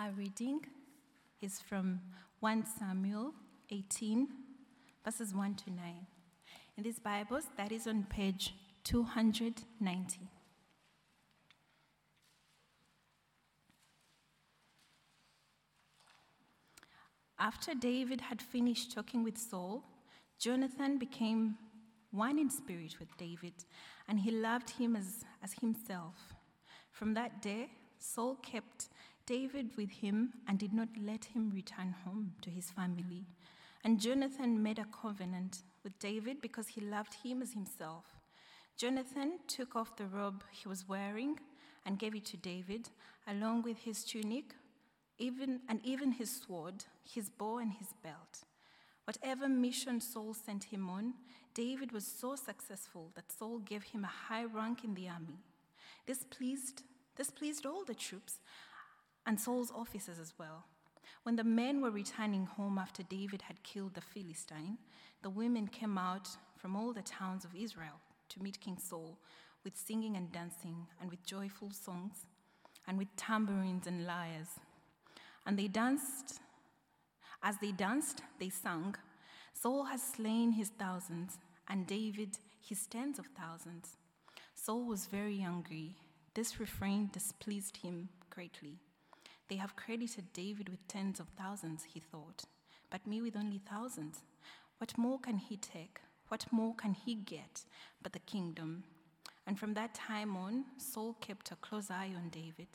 Our reading is from 1 Samuel 18, verses 1 to 9. In these Bibles, that is on page 290. After David had finished talking with Saul, Jonathan became one in spirit with David, and he loved him as, as himself. From that day, Saul kept David with him and did not let him return home to his family. And Jonathan made a covenant with David because he loved him as himself. Jonathan took off the robe he was wearing and gave it to David, along with his tunic, even, and even his sword, his bow, and his belt. Whatever mission Saul sent him on, David was so successful that Saul gave him a high rank in the army. This pleased, this pleased all the troops and Saul's officers as well. When the men were returning home after David had killed the Philistine, the women came out from all the towns of Israel to meet King Saul with singing and dancing and with joyful songs and with tambourines and lyres. And they danced. As they danced, they sang, Saul has slain his thousands, and David his tens of thousands. Saul was very angry. This refrain displeased him greatly. They have credited David with tens of thousands, he thought, but me with only thousands. What more can he take? What more can he get but the kingdom? And from that time on, Saul kept a close eye on David.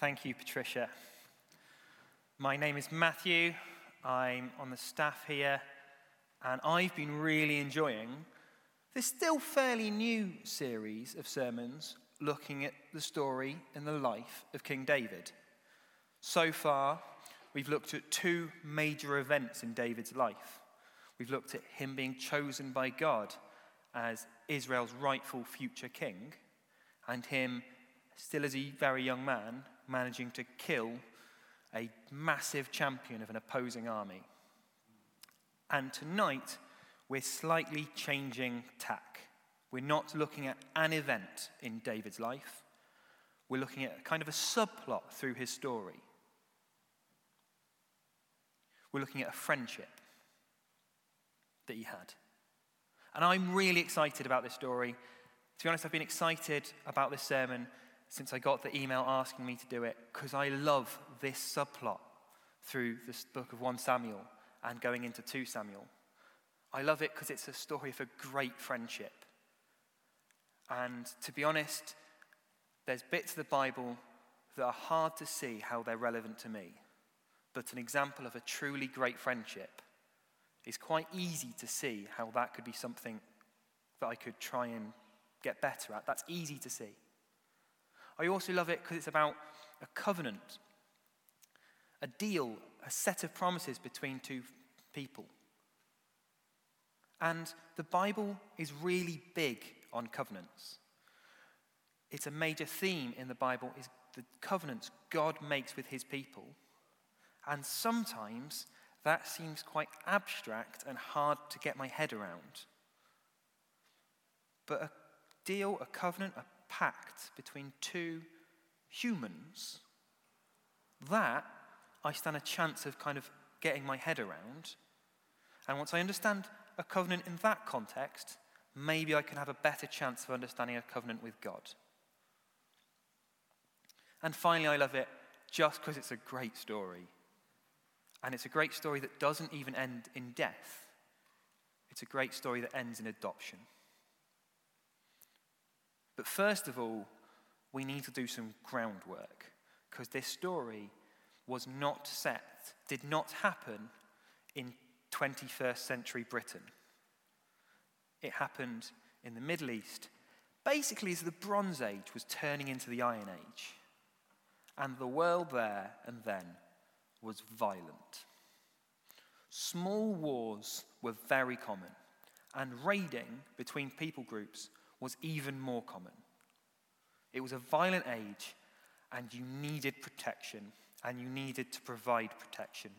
Thank you, Patricia. My name is Matthew. I'm on the staff here, and I've been really enjoying this still fairly new series of sermons looking at the story and the life of King David. So far, we've looked at two major events in David's life. We've looked at him being chosen by God as Israel's rightful future king, and him, still as a very young man, managing to kill a massive champion of an opposing army. And tonight, we're slightly changing tack. We're not looking at an event in David's life, we're looking at kind of a subplot through his story. We're looking at a friendship that he had. And I'm really excited about this story. To be honest, I've been excited about this sermon since I got the email asking me to do it because I love this subplot through this book of 1 Samuel and going into 2 Samuel. I love it because it's a story of a great friendship. And to be honest, there's bits of the Bible that are hard to see how they're relevant to me. But an example of a truly great friendship is quite easy to see how that could be something that I could try and get better at. That's easy to see. I also love it because it's about a covenant, a deal, a set of promises between two people. And the Bible is really big on covenants. It's a major theme in the Bible is the covenants God makes with his people. And sometimes that seems quite abstract and hard to get my head around. But a deal, a covenant, a pact between two humans, that I stand a chance of kind of getting my head around. And once I understand a covenant in that context, maybe I can have a better chance of understanding a covenant with God. And finally, I love it just because it's a great story. And it's a great story that doesn't even end in death, it's a great story that ends in adoption. But first of all, we need to do some groundwork because this story was not set, did not happen in 21st century Britain. It happened in the Middle East, basically as the Bronze Age was turning into the Iron Age. And the world there and then was violent. Small wars were very common, and raiding between people groups was even more common. It was a violent age, and you needed protection, and you needed to provide protection.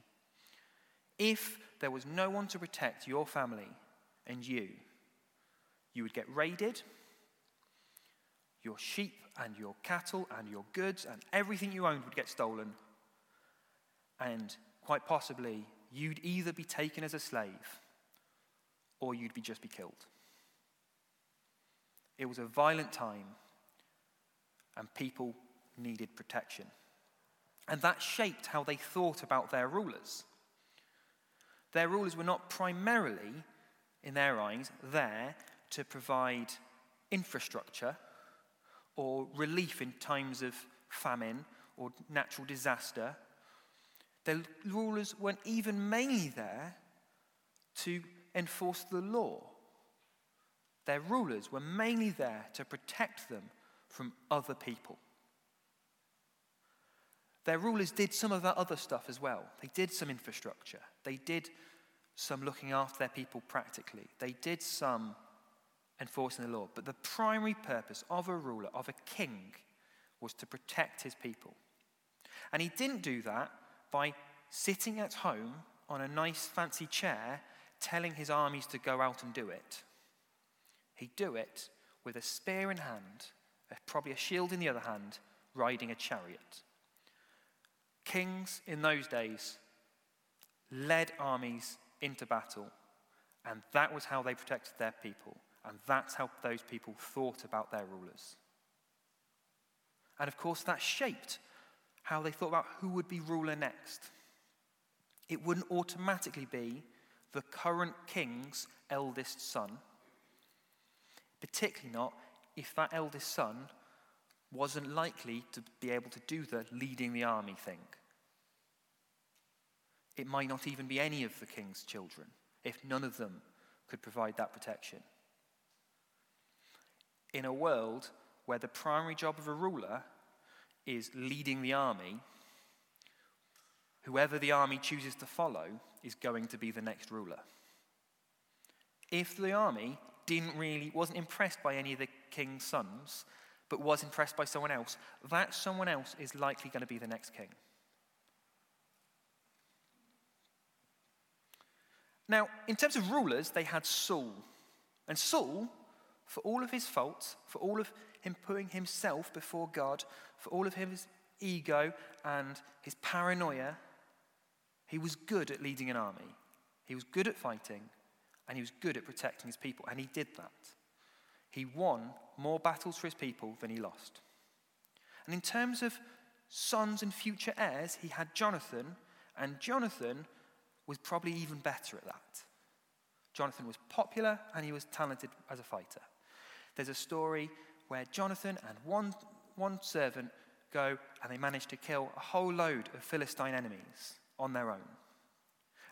If there was no one to protect your family and you, you would get raided, your sheep and your cattle and your goods and everything you owned would get stolen. And quite possibly, you'd either be taken as a slave or you'd be just be killed. It was a violent time and people needed protection. And that shaped how they thought about their rulers. Their rulers were not primarily, in their eyes, there to provide infrastructure or relief in times of famine or natural disaster. Their rulers weren't even mainly there to enforce the law. Their rulers were mainly there to protect them from other people. Their rulers did some of that other stuff as well. They did some infrastructure. They did some looking after their people practically. They did some enforcing the law. But the primary purpose of a ruler, of a king, was to protect his people. And he didn't do that by sitting at home on a nice fancy chair telling his armies to go out and do it. He'd do it with a spear in hand, probably a shield in the other hand, riding a chariot. Kings in those days led armies into battle, and that was how they protected their people, and that's how those people thought about their rulers. And of course, that shaped how they thought about who would be ruler next. It wouldn't automatically be the current king's eldest son, particularly not if that eldest son wasn't likely to be able to do the leading the army thing. It might not even be any of the king's children if none of them could provide that protection. In a world where the primary job of a ruler is leading the army, whoever the army chooses to follow is going to be the next ruler. If the army didn't really wasn't impressed by any of the king's sons, but was impressed by someone else, that someone else is likely going to be the next king. Now, in terms of rulers, they had Saul. And Saul, for all of his faults, for all of him putting himself before God, for all of his ego and his paranoia, he was good at leading an army. He was good at fighting, and he was good at protecting his people, and he did that. He won more battles for his people than he lost. And in terms of sons and future heirs, he had Jonathan, and Jonathan was probably even better at that. Jonathan was popular and he was talented as a fighter. There's a story where Jonathan and one, one servant go and they manage to kill a whole load of Philistine enemies on their own.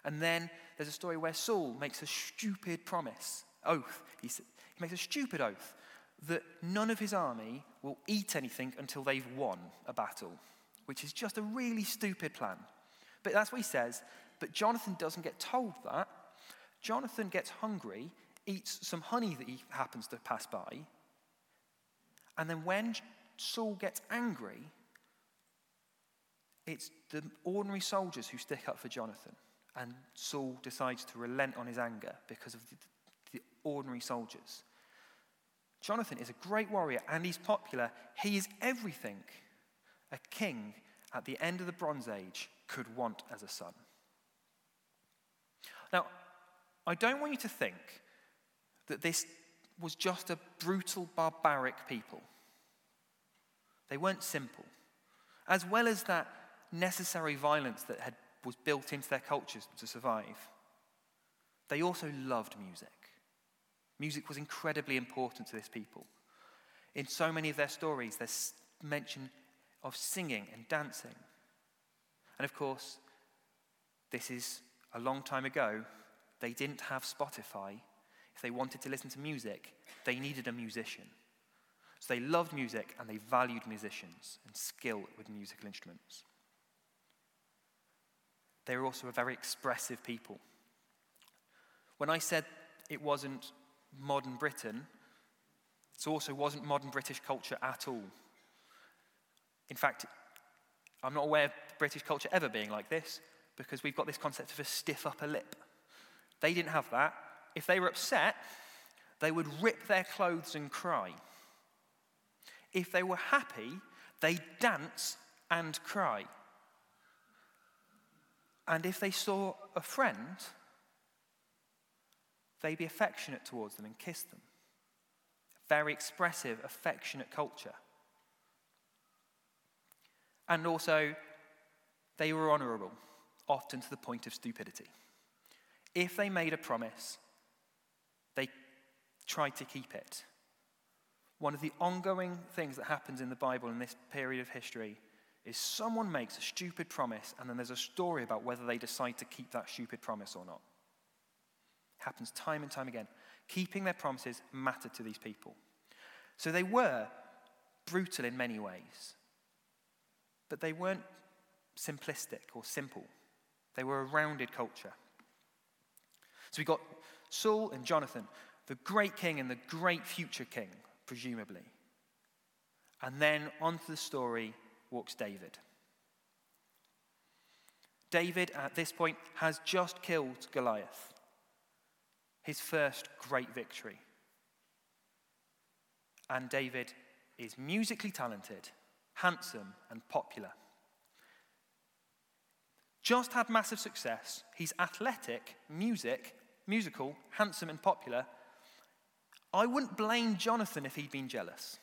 And then there's a story where Saul makes a stupid promise, oath. He, he makes a stupid oath that none of his army will eat anything until they've won a battle, which is just a really stupid plan. But that's what he says. But Jonathan doesn't get told that. Jonathan gets hungry, eats some honey that he happens to pass by, and then when Saul gets angry, it's the ordinary soldiers who stick up for Jonathan. And Saul decides to relent on his anger because of the, the ordinary soldiers. Jonathan is a great warrior and he's popular. He is everything a king at the end of the Bronze Age could want as a son. Now, I don't want you to think that this was just a brutal, barbaric people. They weren't simple. As well as that necessary violence that had, was built into their cultures to survive, they also loved music. Music was incredibly important to this people. In so many of their stories, there's mention of singing and dancing. And of course, this is a long time ago, they didn't have Spotify. If they wanted to listen to music, they needed a musician. So they loved music and they valued musicians and skill with musical instruments. They were also a very expressive people. When I said it wasn't modern Britain, it also wasn't modern British culture at all. In fact, I'm not aware of British culture ever being like this because we've got this concept of a stiff upper lip. They didn't have that. If they were upset, they would rip their clothes and cry. If they were happy, they dance and cry. And if they saw a friend, they'd be affectionate towards them and kiss them. Very expressive, affectionate culture. And also, they were honourable, often to the point of stupidity. If they made a promise, they tried to keep it. One of the ongoing things that happens in the Bible in this period of history is someone makes a stupid promise and then there's a story about whether they decide to keep that stupid promise or not. It happens time and time again. Keeping their promises mattered to these people. So they were brutal in many ways, but they weren't simplistic or simple. They were a rounded culture. So we got Saul and Jonathan, the great king and the great future king, presumably. And then onto the story walks David. David, at this point, has just killed Goliath, his first great victory. And David is musically talented, handsome, and popular. Just had massive success. He's athletic, music, musical, handsome, and popular. I wouldn't blame Jonathan if he'd been jealous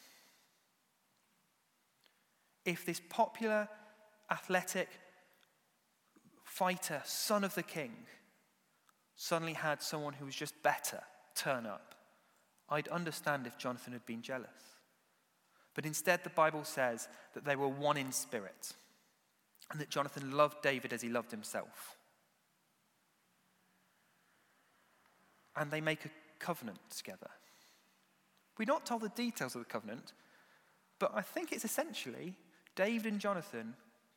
if this popular, athletic fighter, son of the king, suddenly had someone who was just better turn up, I'd understand if Jonathan had been jealous. But instead, the Bible says that they were one in spirit and that Jonathan loved David as he loved himself. And they make a covenant together. We're not told the details of the covenant, but I think it's essentially David and Jonathan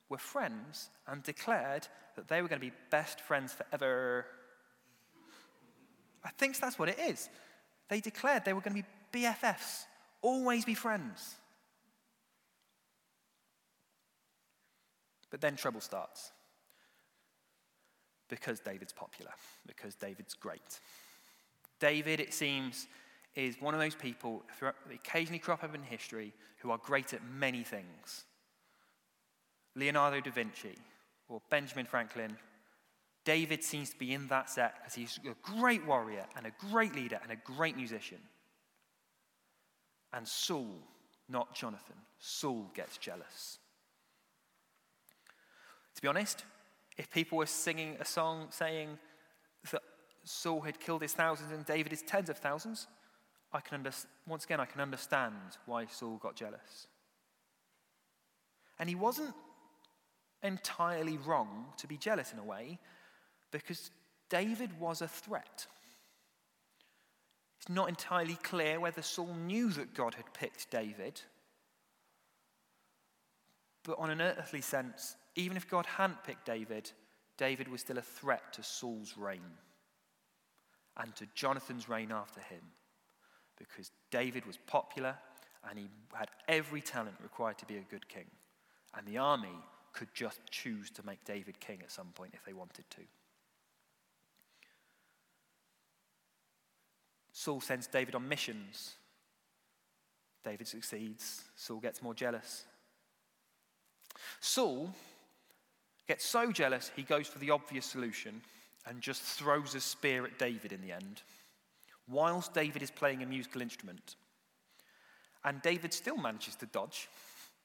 were friends and declared that they were going to be best friends forever. I think that's what it is. They declared they were going to be BFFs, always be friends. But then trouble starts. Because David's popular, because David's great. David, it seems, is one of those people who occasionally crop up in history who are great at many things. Leonardo da Vinci or Benjamin Franklin, David seems to be in that set because he's a great warrior and a great leader and a great musician. And Saul, not Jonathan, Saul gets jealous. To be honest, if people were singing a song saying that Saul had killed his thousands and David his tens of thousands, I can under- once again I can understand why Saul got jealous. And he wasn't entirely wrong to be jealous in a way because David was a threat. It's not entirely clear whether Saul knew that God had picked David. But on an earthly sense, even if God hadn't picked David, David was still a threat to Saul's reign and to Jonathan's reign after him because David was popular and he had every talent required to be a good king. And the army could just choose to make David king at some point if they wanted to. Saul sends David on missions. David succeeds. Saul gets more jealous. Saul gets so jealous he goes for the obvious solution and just throws a spear at David in the end, whilst David is playing a musical instrument. And David still manages to dodge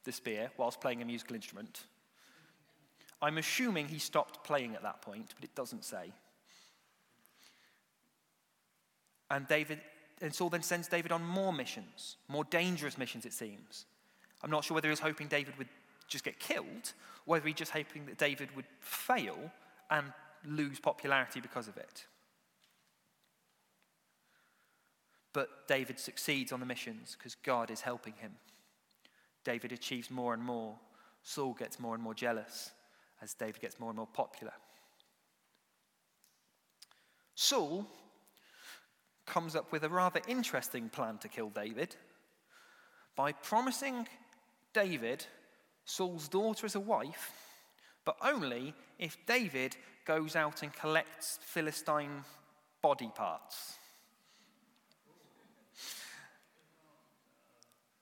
the spear whilst playing a musical instrument. I'm assuming he stopped playing at that point, but it doesn't say. And David and Saul then sends David on more missions, more dangerous missions, it seems. I'm not sure whether he was hoping David would just get killed, or whether he's just hoping that David would fail and lose popularity because of it. But David succeeds on the missions because God is helping him. David achieves more and more. Saul gets more and more jealous as David gets more and more popular. Saul comes up with a rather interesting plan to kill David by promising David Saul's daughter as a wife, but only if David goes out and collects Philistine body parts.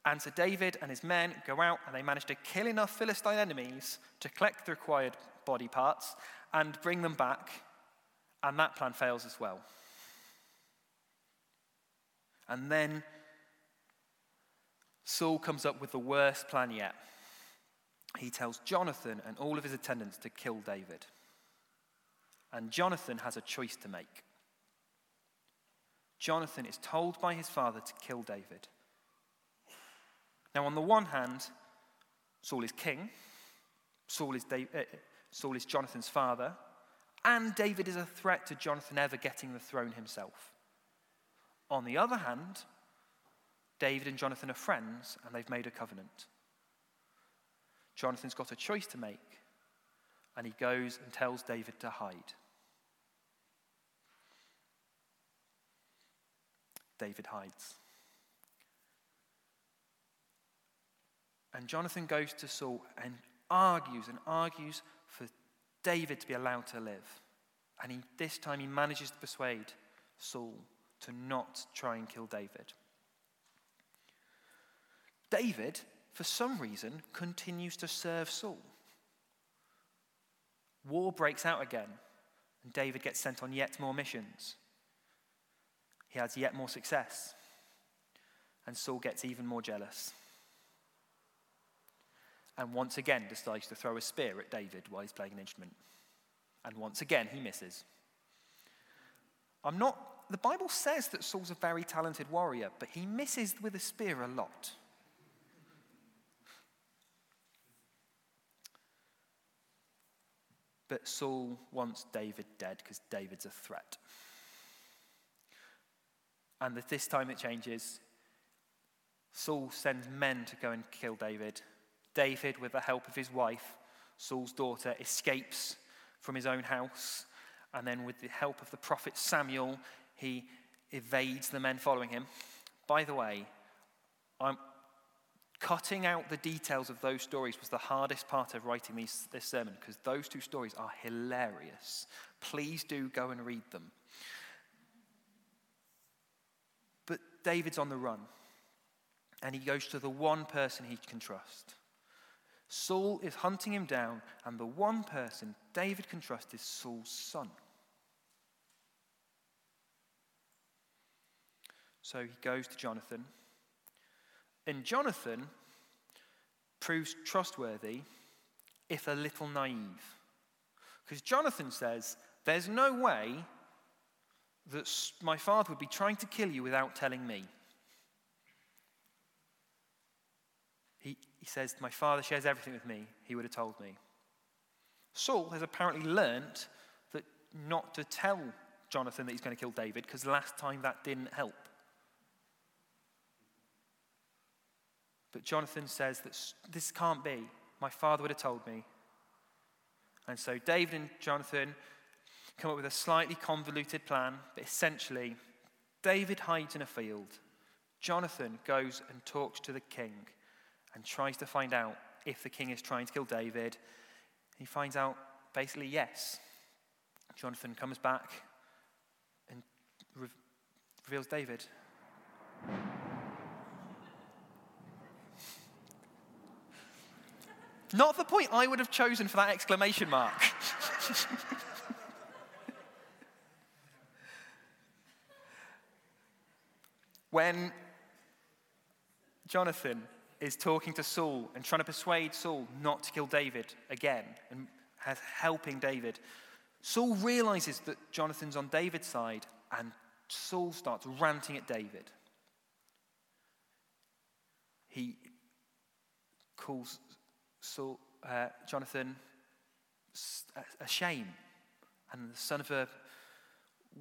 And so David and his men go out and they manage to kill enough Philistine enemies to collect the required body parts and bring them back. And that plan fails as well. And then Saul comes up with the worst plan yet. He tells Jonathan and all of his attendants to kill David. And Jonathan has a choice to make. Jonathan is told by his father to kill David. Now, on the one hand, Saul is king, Saul is, uh, Saul is Jonathan's father, and David is a threat to Jonathan ever getting the throne himself. On the other hand, David and Jonathan are friends and they've made a covenant. Jonathan's got a choice to make, and he goes and tells David to hide. David hides. And Jonathan goes to Saul and argues and argues for David to be allowed to live. And he, this time he manages to persuade Saul to not try and kill David. David, for some reason, continues to serve Saul. War breaks out again, and David gets sent on yet more missions. He has yet more success, and Saul gets even more jealous and once again decides to throw a spear at David while he's playing an instrument. And once again, he misses. I'm not, the Bible says that Saul's a very talented warrior, but he misses with a spear a lot. But Saul wants David dead because David's a threat. And at this time it changes. Saul sends men to go and kill David. David, with the help of his wife, Saul's daughter, escapes from his own house. And then, with the help of the prophet Samuel, he evades the men following him. By the way, I'm cutting out the details of those stories was the hardest part of writing these, this sermon because those two stories are hilarious. Please do go and read them. But David's on the run, and he goes to the one person he can trust Saul is hunting him down, and the one person David can trust is Saul's son. So he goes to Jonathan. And Jonathan proves trustworthy, if a little naive. Because Jonathan says, There's no way that my father would be trying to kill you without telling me. He he says, My father shares everything with me. He would have told me. Saul has apparently learnt that not to tell Jonathan that he's going to kill David because last time that didn't help. But Jonathan says that this can't be. My father would have told me. And so David and Jonathan come up with a slightly convoluted plan, but essentially, David hides in a field. Jonathan goes and talks to the king and tries to find out if the king is trying to kill David. He finds out basically yes. Jonathan comes back and re- reveals David. Not the point I would have chosen for that exclamation mark. when Jonathan is talking to Saul and trying to persuade Saul not to kill David again and has helping David. Saul realizes that Jonathan's on David's side and Saul starts ranting at David. He calls Saul, uh, Jonathan a shame and the son of a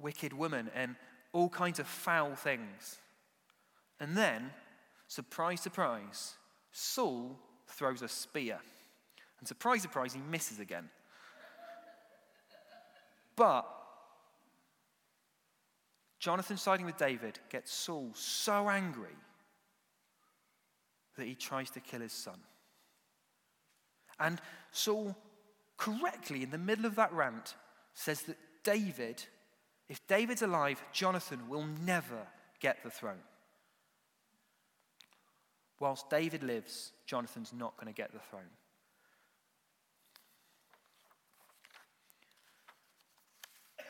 wicked woman and all kinds of foul things. And then Surprise, surprise, Saul throws a spear. And surprise, surprise, he misses again. But Jonathan, siding with David, gets Saul so angry that he tries to kill his son. And Saul, correctly, in the middle of that rant, says that David, if David's alive, Jonathan will never get the throne. Whilst David lives, Jonathan's not going to get the throne.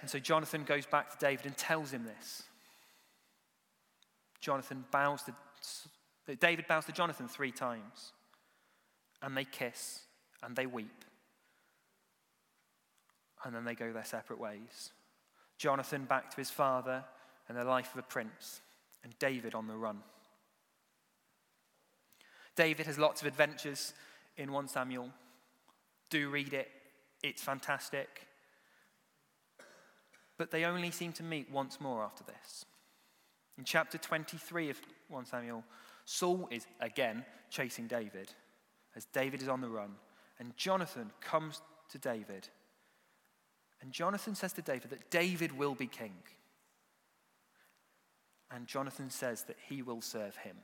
And so Jonathan goes back to David and tells him this. Jonathan bows to, David bows to Jonathan three times. And they kiss and they weep. And then they go their separate ways. Jonathan back to his father and the life of a prince, and David on the run. David has lots of adventures in 1 Samuel. Do read it, it's fantastic. But they only seem to meet once more after this. In chapter 23 of 1 Samuel, Saul is again chasing David as David is on the run, and Jonathan comes to David. And Jonathan says to David that David will be king. And Jonathan says that he will serve him.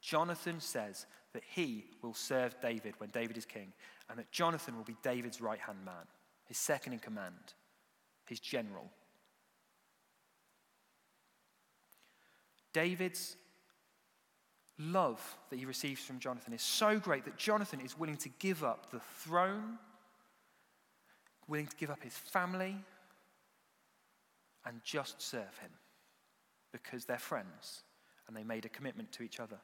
Jonathan says that he will serve David when David is king, and that Jonathan will be David's right hand man, his second in command, his general. David's love that he receives from Jonathan is so great that Jonathan is willing to give up the throne, willing to give up his family, and just serve him because they're friends and they made a commitment to each other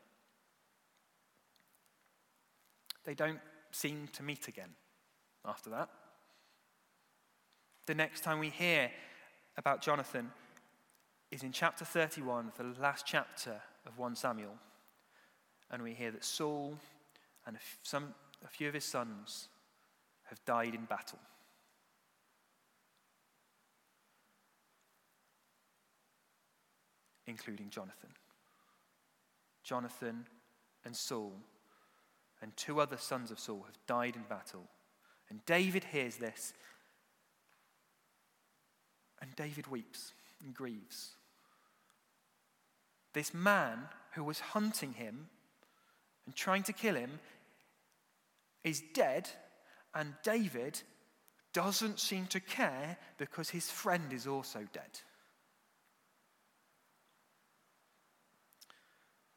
they don't seem to meet again after that. The next time we hear about Jonathan is in chapter 31, the last chapter of 1 Samuel. And we hear that Saul and some, a few of his sons have died in battle. Including Jonathan. Jonathan and Saul and two other sons of Saul have died in battle. And David hears this. And David weeps and grieves. This man who was hunting him and trying to kill him is dead, and David doesn't seem to care because his friend is also dead.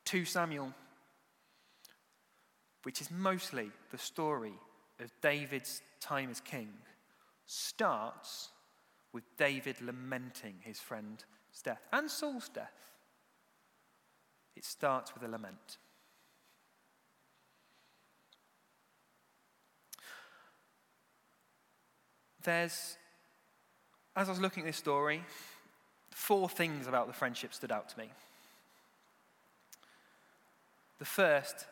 2 Samuel which is mostly the story of David's time as king, starts with David lamenting his friend's death and Saul's death. It starts with a lament. There's, as I was looking at this story, four things about the friendship stood out to me. The first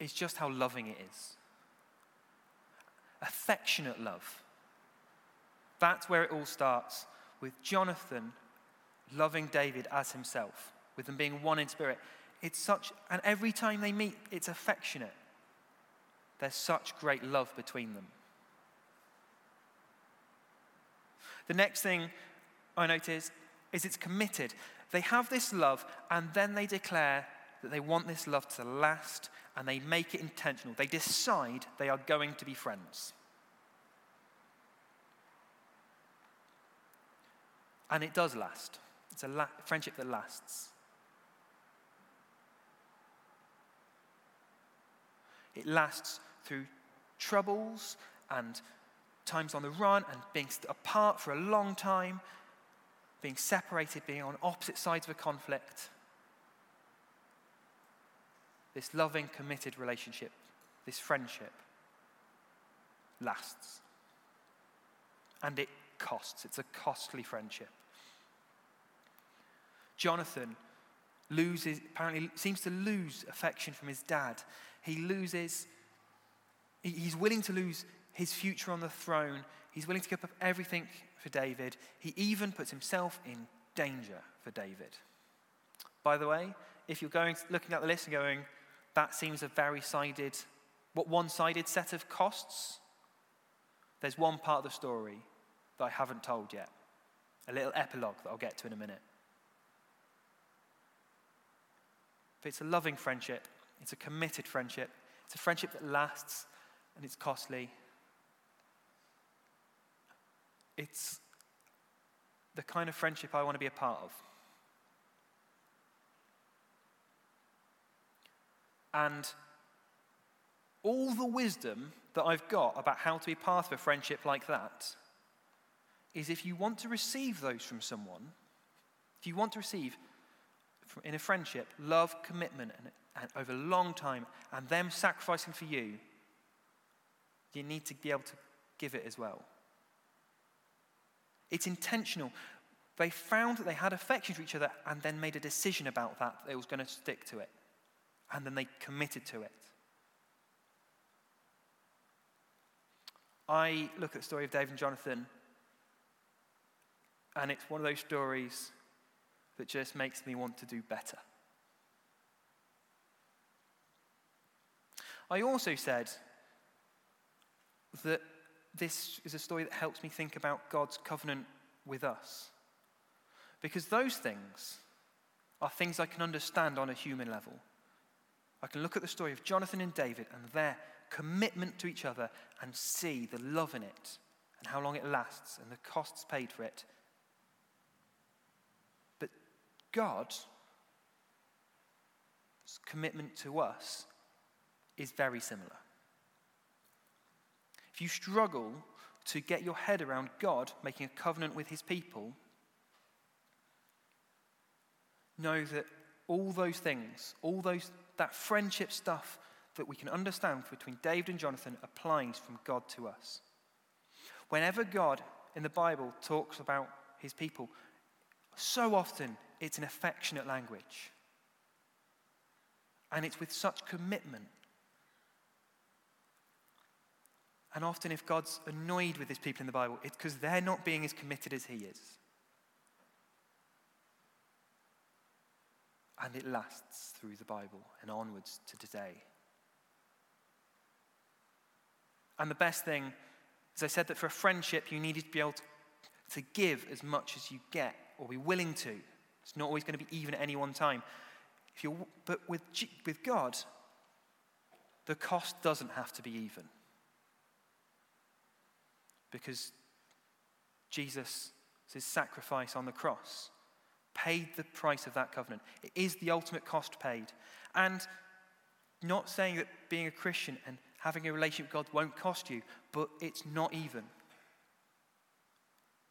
is just how loving it is. Affectionate love. That's where it all starts with Jonathan loving David as himself, with them being one in spirit. It's such, and every time they meet, it's affectionate. There's such great love between them. The next thing I notice is it's committed. They have this love, and then they declare that they want this love to last and they make it intentional. They decide they are going to be friends. And it does last. It's a la- friendship that lasts. It lasts through troubles and times on the run and being apart for a long time, being separated, being on opposite sides of a conflict this loving, committed relationship, this friendship, lasts. And it costs. It's a costly friendship. Jonathan loses, apparently, seems to lose affection from his dad. He loses, he's willing to lose his future on the throne. He's willing to give up everything for David. He even puts himself in danger for David. By the way, if you're going looking at the list and going, that seems a very sided, what one sided set of costs. There's one part of the story that I haven't told yet, a little epilogue that I'll get to in a minute. But it's a loving friendship, it's a committed friendship, it's a friendship that lasts and it's costly. It's the kind of friendship I want to be a part of. And all the wisdom that I've got about how to be part of a friendship like that is if you want to receive those from someone, if you want to receive in a friendship love, commitment, and, and over a long time, and them sacrificing for you, you need to be able to give it as well. It's intentional. They found that they had affection for each other and then made a decision about that. They was going to stick to it. And then they committed to it. I look at the story of David and Jonathan, and it's one of those stories that just makes me want to do better. I also said that this is a story that helps me think about God's covenant with us. Because those things are things I can understand on a human level. I can look at the story of Jonathan and David and their commitment to each other and see the love in it and how long it lasts and the costs paid for it. But God's commitment to us is very similar. If you struggle to get your head around God making a covenant with his people, know that all those things, all those that friendship stuff that we can understand between David and Jonathan applies from God to us. Whenever God in the Bible talks about his people, so often it's an affectionate language. And it's with such commitment And often, if God's annoyed with his people in the Bible, it's because they're not being as committed as he is. And it lasts through the Bible and onwards to today. And the best thing is, I said that for a friendship, you needed to be able to, to give as much as you get or be willing to. It's not always going to be even at any one time. If you're, but with, with God, the cost doesn't have to be even because Jesus' sacrifice on the cross paid the price of that covenant. It is the ultimate cost paid. And not saying that being a Christian and having a relationship with God won't cost you, but it's not even.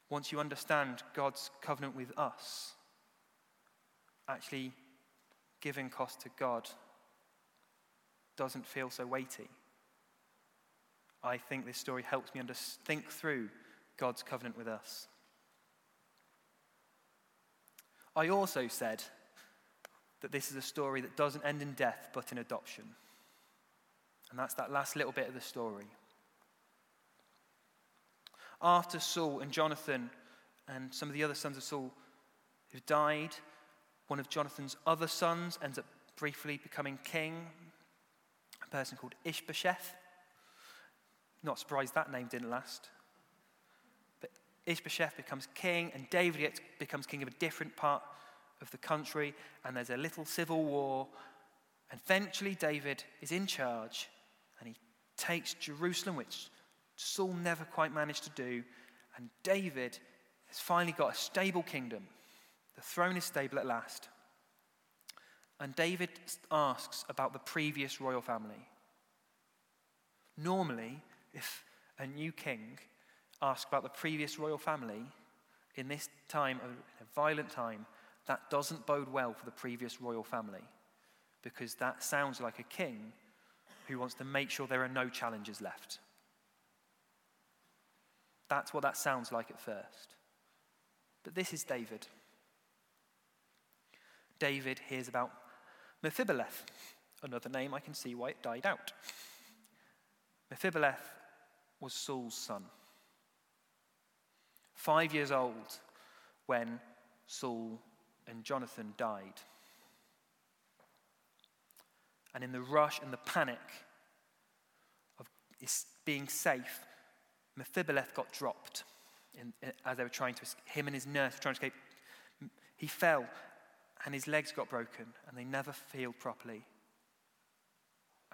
Once you understand God's covenant with us, actually giving cost to God doesn't feel so weighty. I think this story helps me under, think through God's covenant with us. I also said that this is a story that doesn't end in death but in adoption. And that's that last little bit of the story. After Saul and Jonathan and some of the other sons of Saul who died, one of Jonathan's other sons ends up briefly becoming king, a person called Ishbosheth. Not surprised that name didn't last. But Ishbosheth becomes king, and David becomes king of a different part of the country, and there's a little civil war. And eventually, David is in charge, and he takes Jerusalem, which Saul never quite managed to do. And David has finally got a stable kingdom. The throne is stable at last. And David asks about the previous royal family. Normally, if a new king asked about the previous royal family in this time, a violent time, that doesn't bode well for the previous royal family because that sounds like a king who wants to make sure there are no challenges left. That's what that sounds like at first. But this is David. David hears about Mephibosheth, another name I can see why it died out. Mephibosheth was Saul's son. Five years old when Saul and Jonathan died. And in the rush and the panic of being safe, Mephibosheth got dropped in, as they were trying to, him and his nurse were trying to escape. He fell and his legs got broken and they never healed properly.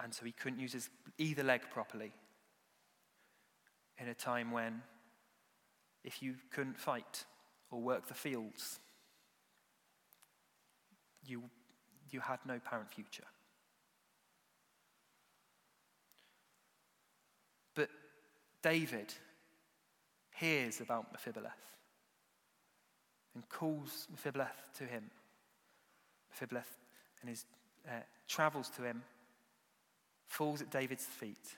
And so he couldn't use his either leg properly in a time when, if you couldn't fight or work the fields, you, you had no parent future. But David hears about Mephibosheth and calls Mephibosheth to him. Mephibosheth and his, uh, travels to him, falls at David's feet,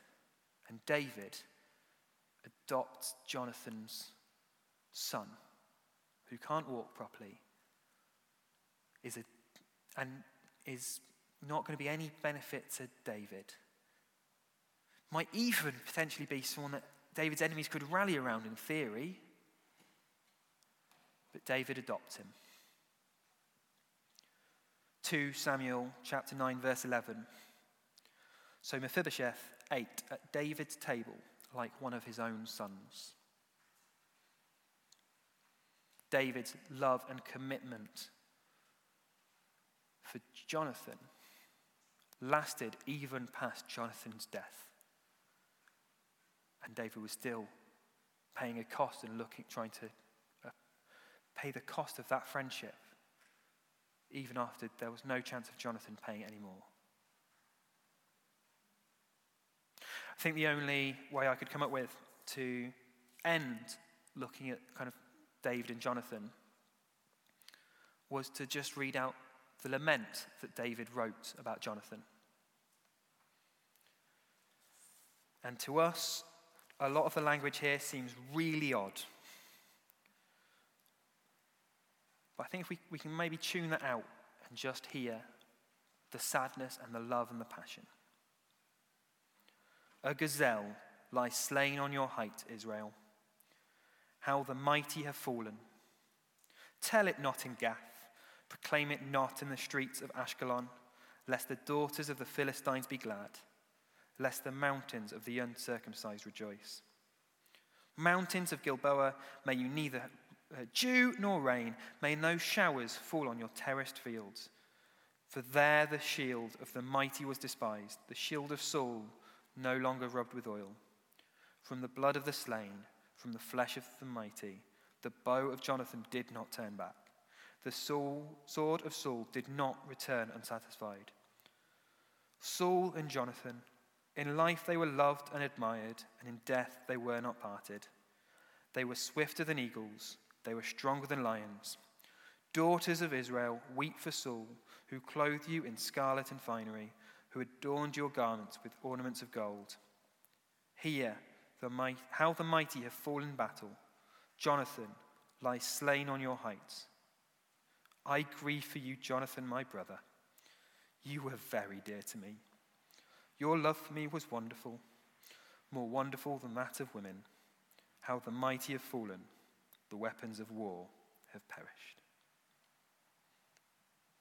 and David adopts Jonathan's son, who can't walk properly, is a, and is not going to be any benefit to David. Might even potentially be someone that David's enemies could rally around in theory, but David adopts him. 2 Samuel chapter 9 verse 11. So Mephibosheth ate at David's table like one of his own sons. David's love and commitment for Jonathan lasted even past Jonathan's death. And David was still paying a cost and looking, trying to uh, pay the cost of that friendship, even after there was no chance of Jonathan paying anymore. I think the only way I could come up with to end looking at kind of David and Jonathan was to just read out the lament that David wrote about Jonathan. And to us, a lot of the language here seems really odd. But I think if we, we can maybe tune that out and just hear the sadness and the love and the passion. A gazelle lies slain on your height, Israel. How the mighty have fallen. Tell it not in Gath, proclaim it not in the streets of Ashkelon, lest the daughters of the Philistines be glad lest the mountains of the uncircumcised rejoice. Mountains of Gilboa, may you neither uh, dew nor rain, may no showers fall on your terraced fields. For there the shield of the mighty was despised, the shield of Saul no longer rubbed with oil. From the blood of the slain, from the flesh of the mighty, the bow of Jonathan did not turn back. The sword of Saul did not return unsatisfied. Saul and Jonathan in life they were loved and admired, and in death they were not parted. They were swifter than eagles, they were stronger than lions. Daughters of Israel, weep for Saul, who clothed you in scarlet and finery, who adorned your garments with ornaments of gold. Hear the might, how the mighty have fallen in battle. Jonathan lies slain on your heights. I grieve for you, Jonathan, my brother. You were very dear to me. Your love for me was wonderful, more wonderful than that of women. How the mighty have fallen, the weapons of war have perished.